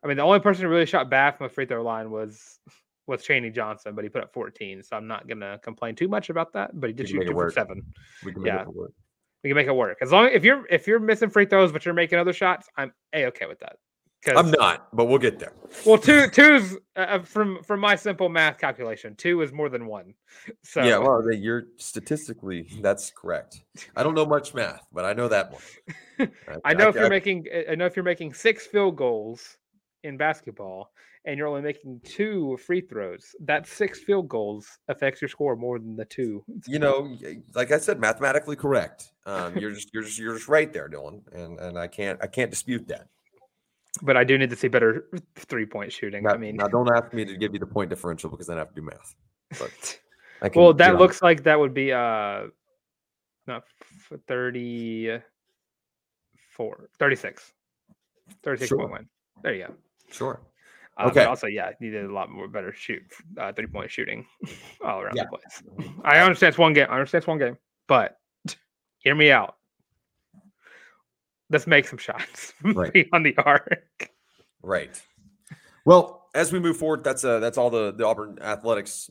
I mean, the only person who really shot bad from the free throw line was was Chaney Johnson, but he put up 14. So I'm not gonna complain too much about that. But he did shoot two for seven. We can make Yeah. it work. We can make it work as long if you're if you're missing free throws but you're making other shots. I'm a okay with that. I'm not, but we'll get there. Well, two two's uh, from from my simple math calculation. Two is more than one. So Yeah, well, you're statistically that's correct. I don't know much math, but I know that one. I know if you're making I know if you're making six field goals in basketball and you're only making two free throws, that six field goals affects your score more than the two. you know, like I said, mathematically correct. Um, you're just you're just you're just right there, Dylan, and and I can't I can't dispute that. But I do need to see better three point shooting. Now, I mean, now don't ask me to give you the point differential because then I have to do math. But I can well, that looks like that would be uh not f- 34 36 36 Sure. point. There you go. sure. Uh, Okay. Also, yeah, needed a lot more better shoot, uh, three point shooting all around Yeah. the place. I understand it's one game. I understand it's one game, but hear me out. Let's make some shots Right. beyond the arc. Right. Well, as we move forward, that's uh that's all the the Auburn athletics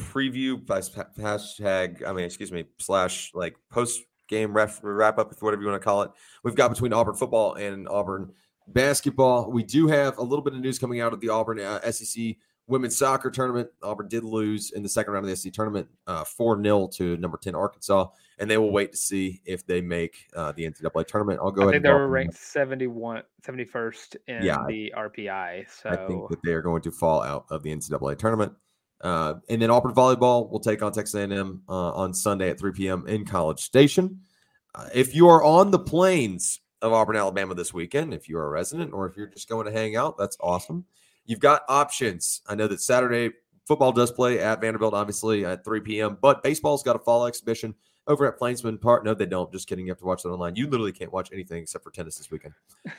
preview by hashtag. I mean, excuse me, slash like post game ref wrap up, whatever you want to call it. We've got between Auburn football and Auburn basketball. We do have a little bit of news coming out of the Auburn uh, SEC women's soccer tournament. Auburn did lose in the second round of the SEC tournament, uh, four 0 to number ten Arkansas, and they will wait to see if they make uh, the NCAA tournament. I'll go I ahead. think they were ranked 71, 71st in Yeah, the RPI. So I think that they are going to fall out of the NCAA tournament. Uh, and then Auburn volleyball will take on Texas A&M uh, on Sunday at 3 p.m. in College Station. Uh, if you are on the plains of Auburn, Alabama this weekend, if you're a resident or if you're just going to hang out, that's awesome. You've got options. I know that Saturday football does play at Vanderbilt, obviously at 3 p.m., but baseball's got a fall exhibition over at Plainsman Park. No, they don't. Just kidding. You have to watch that online. You literally can't watch anything except for tennis this weekend.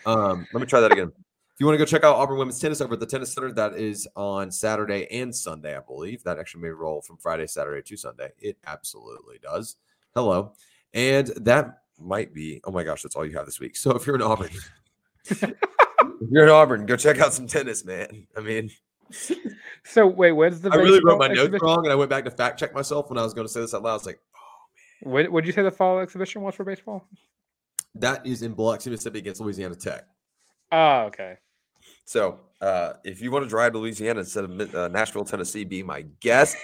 Um, let me try that again. If you want to go check out Auburn women's tennis over at the tennis center, that is on Saturday and Sunday, I believe. That actually may roll from Friday, Saturday to Sunday. It absolutely does. Hello. And that might be, oh my gosh, that's all you have this week. So if you're in Auburn, if you're in Auburn, go check out some tennis, man. I mean, So wait, when's the I really wrote my notes wrong and I went back to fact check myself when I was going to say this out loud. I was like, When would you say the fall exhibition was for baseball? that is in Biloxi, Mississippi against Louisiana Tech. Oh, okay. So uh, if you want to drive to Louisiana instead of uh, Nashville, Tennessee, be my guest.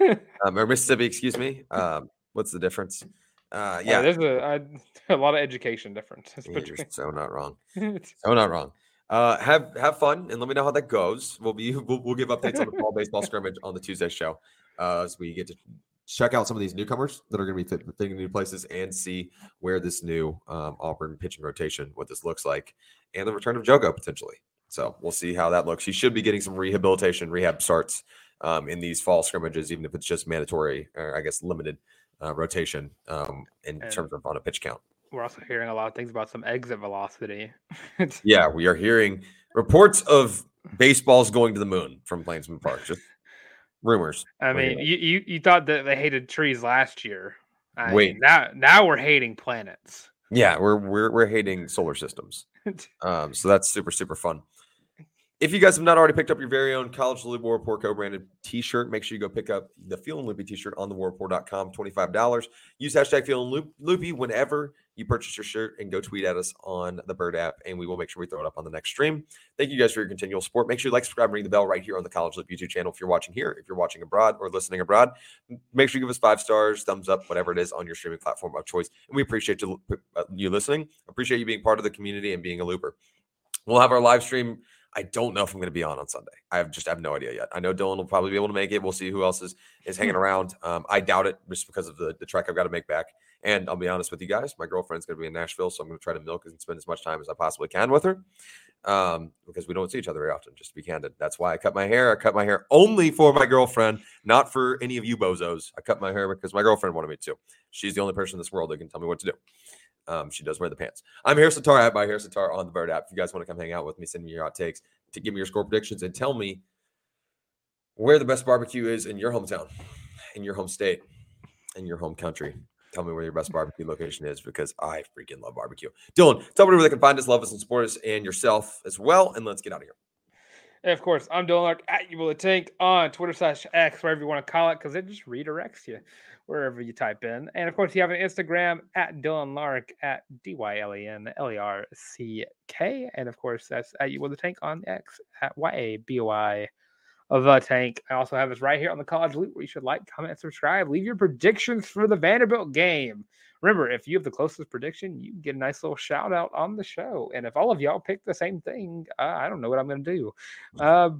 um, or Mississippi, excuse me. Um, what's the difference? Uh, yeah, yeah, there's a, lot of education differences Yeah, you're so not wrong. So not wrong. Uh, have have fun and let me know how that goes. We'll be we'll, we'll give updates on the fall baseball scrimmage on the Tuesday show uh, as we get to check out some of these newcomers that are going to be fit, fitting new places and see where this new um, Auburn pitching rotation, what this looks like, and the return of Jogo potentially. So we'll see how that looks. He should be getting some rehabilitation, rehab starts um, in these fall scrimmages, even if it's just mandatory or I guess limited uh, rotation um, in And- terms of on a pitch count. We're also hearing a lot of things about some exit velocity. Yeah, we are hearing reports of baseballs going to the moon from Plainsman Park. Just rumors. I mean, you, you you thought that they hated trees last year. I Wait. mean, now now we're hating planets. yeah, we're we're we're hating solar systems. Um, so that's super super fun. If you guys have not already picked up your very own College the War Rapport co-branded T-shirt, make sure you go pick up the Feeling Loopy T-shirt on the warrapport.com, $25. Use hashtag Feeling Loopy whenever you purchase your shirt and go tweet at us on the Bird app, and we will make sure we throw it up on the next stream. Thank you guys for your continual support. Make sure you like, subscribe, and ring the bell right here on the College Loop YouTube channel if you're watching here. If you're watching abroad or listening abroad, make sure you give us five stars, thumbs up, whatever it is on your streaming platform of choice. And we appreciate you, uh, you listening. Appreciate you being part of the community and being a looper. We'll have our live stream I don't know if I'm going to be on on Sunday. I have just I have no idea yet. I know Dylan will probably be able to make it. We'll see who else is is hanging around. Um, I doubt it just because of the the trek I've got to make back. And I'll be honest with you guys, my girlfriend's going to be in Nashville, so I'm going to try to milk and spend as much time as I possibly can with her um, because we don't see each other very often, just to be candid. That's why I cut my hair. I cut my hair only for my girlfriend, not for any of you bozos. I cut my hair because my girlfriend wanted me to. She's the only person in this world that can tell me what to do. Um, she does wear the pants. I'm Harrison Tarr. I have my Harrison Tarr on the Bird app. If you guys want to come hang out with me, send me your hot takes to give me your score predictions and tell me where the best barbecue is in your hometown, in your home state, in your home country. Tell me where your best barbecue location is because I freaking love barbecue. Dylan, tell me where they can find us, love us, and support us, and yourself as well. And let's get out of here. And of course, I'm Dylan Larck at you will the tank on Twitter slash X, wherever you want to call it, because it just redirects you wherever you type in. And of course, you have an Instagram at Dylan Larck at D Y L E N L E R C K. And of course, that's at you will the tank on X at Y A B O I of the tank. I also have this right here on the college loop where you should like, comment, and subscribe. Leave your predictions for the Vanderbilt game. Remember, if you have the closest prediction, you get a nice little shout out on the show. And if all of y'all pick the same thing, uh, I don't know what I'm going to do. Uh,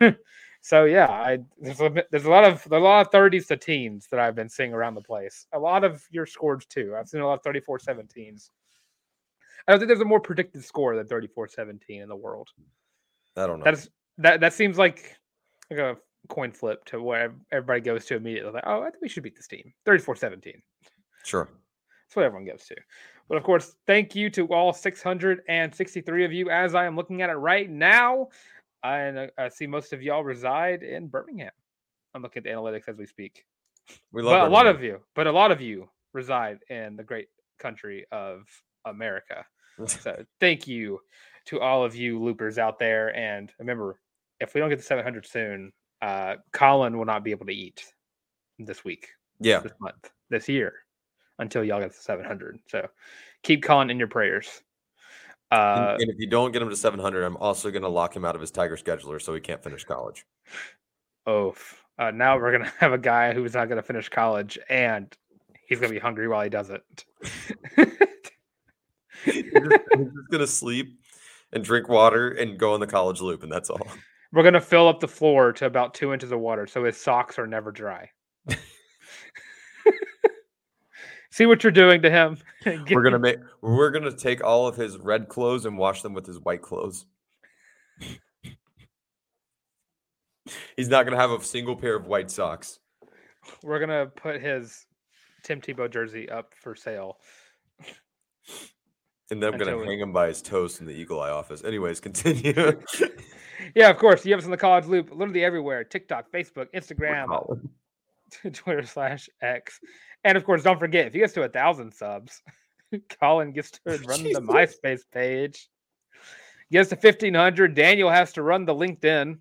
so yeah, I, there's, a, there's a lot of a lot of 30s to teens that I've been seeing around the place. A lot of your scores too. I've seen a lot of 34 17s. I don't think there's a more predicted score than 34 17 in the world. I don't know. That's that that seems like like a coin flip to where everybody goes to immediately. Like, oh, I think we should beat this team 34 17. Sure. That's what everyone goes to. But of course, thank you to all 663 of you as I am looking at it right now. And uh, I see most of y'all reside in Birmingham. I'm looking at the analytics as we speak. We love but a lot of you, but a lot of you reside in the great country of America. so thank you to all of you loopers out there. And remember, if we don't get to 700 soon, uh, Colin will not be able to eat this week. Yeah. This month, this year, until y'all get to 700. So keep Colin in your prayers. Uh, and, and, if you don't get him to 700, I'm also going to lock him out of his Tiger scheduler so he can't finish college. Oh, uh, now we're going to have a guy who's not going to finish college and he's going to be hungry while he does it. he's just going to sleep and drink water and go on the college loop, and that's all. We're gonna fill up the floor to about two inches of water, so his socks are never dry. See what you're doing to him. we're gonna make. We're gonna take all of his red clothes and wash them with his white clothes. He's not gonna have a single pair of white socks. We're gonna put his Tim Tebow jersey up for sale. And then I'm gonna hang him by his toes in the Eagle Eye office. Anyways, continue. Yeah, of course. You have us in the college loop, literally everywhere: TikTok, Facebook, Instagram, Twitter slash X, and of course, don't forget if he gets to a thousand subs, Colin gets to run Jesus. the MySpace page. Gets to fifteen hundred, Daniel has to run the LinkedIn.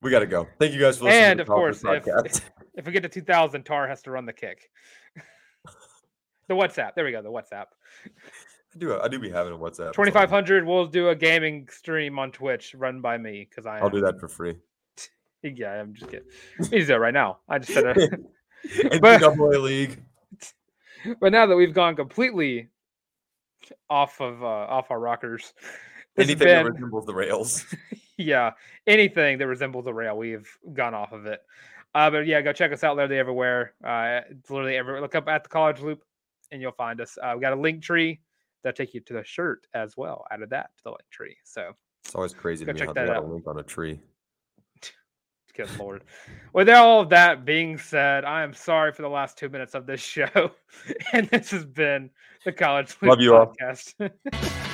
we got to go. Thank you guys for listening. And of course, if, if we get to two thousand, Tarr has to run the kick. the WhatsApp. There we go. The WhatsApp. I do. I do be having a WhatsApp. Twenty five hundred. We'll do a gaming stream on Twitch run by me because I. I'll do that for free. Yeah, I'm just kidding. He's there right now. I just said a NCAA league. But now that we've gone completely off of uh, off our rockers, anything been, that resembles the rails. yeah, anything that resembles the rail, we've gone off of it. Uh, but yeah, go check us out literally everywhere. Uh, literally everywhere. Look up at the College Loop, and you'll find us. Uh, we got a link tree that take you to the shirt as well. out of that to the tree. So it's always crazy to me how they got a link on a tree. Good lord. With all of that being said, I am sorry for the last two minutes of this show. and this has been the College Love you podcast. all.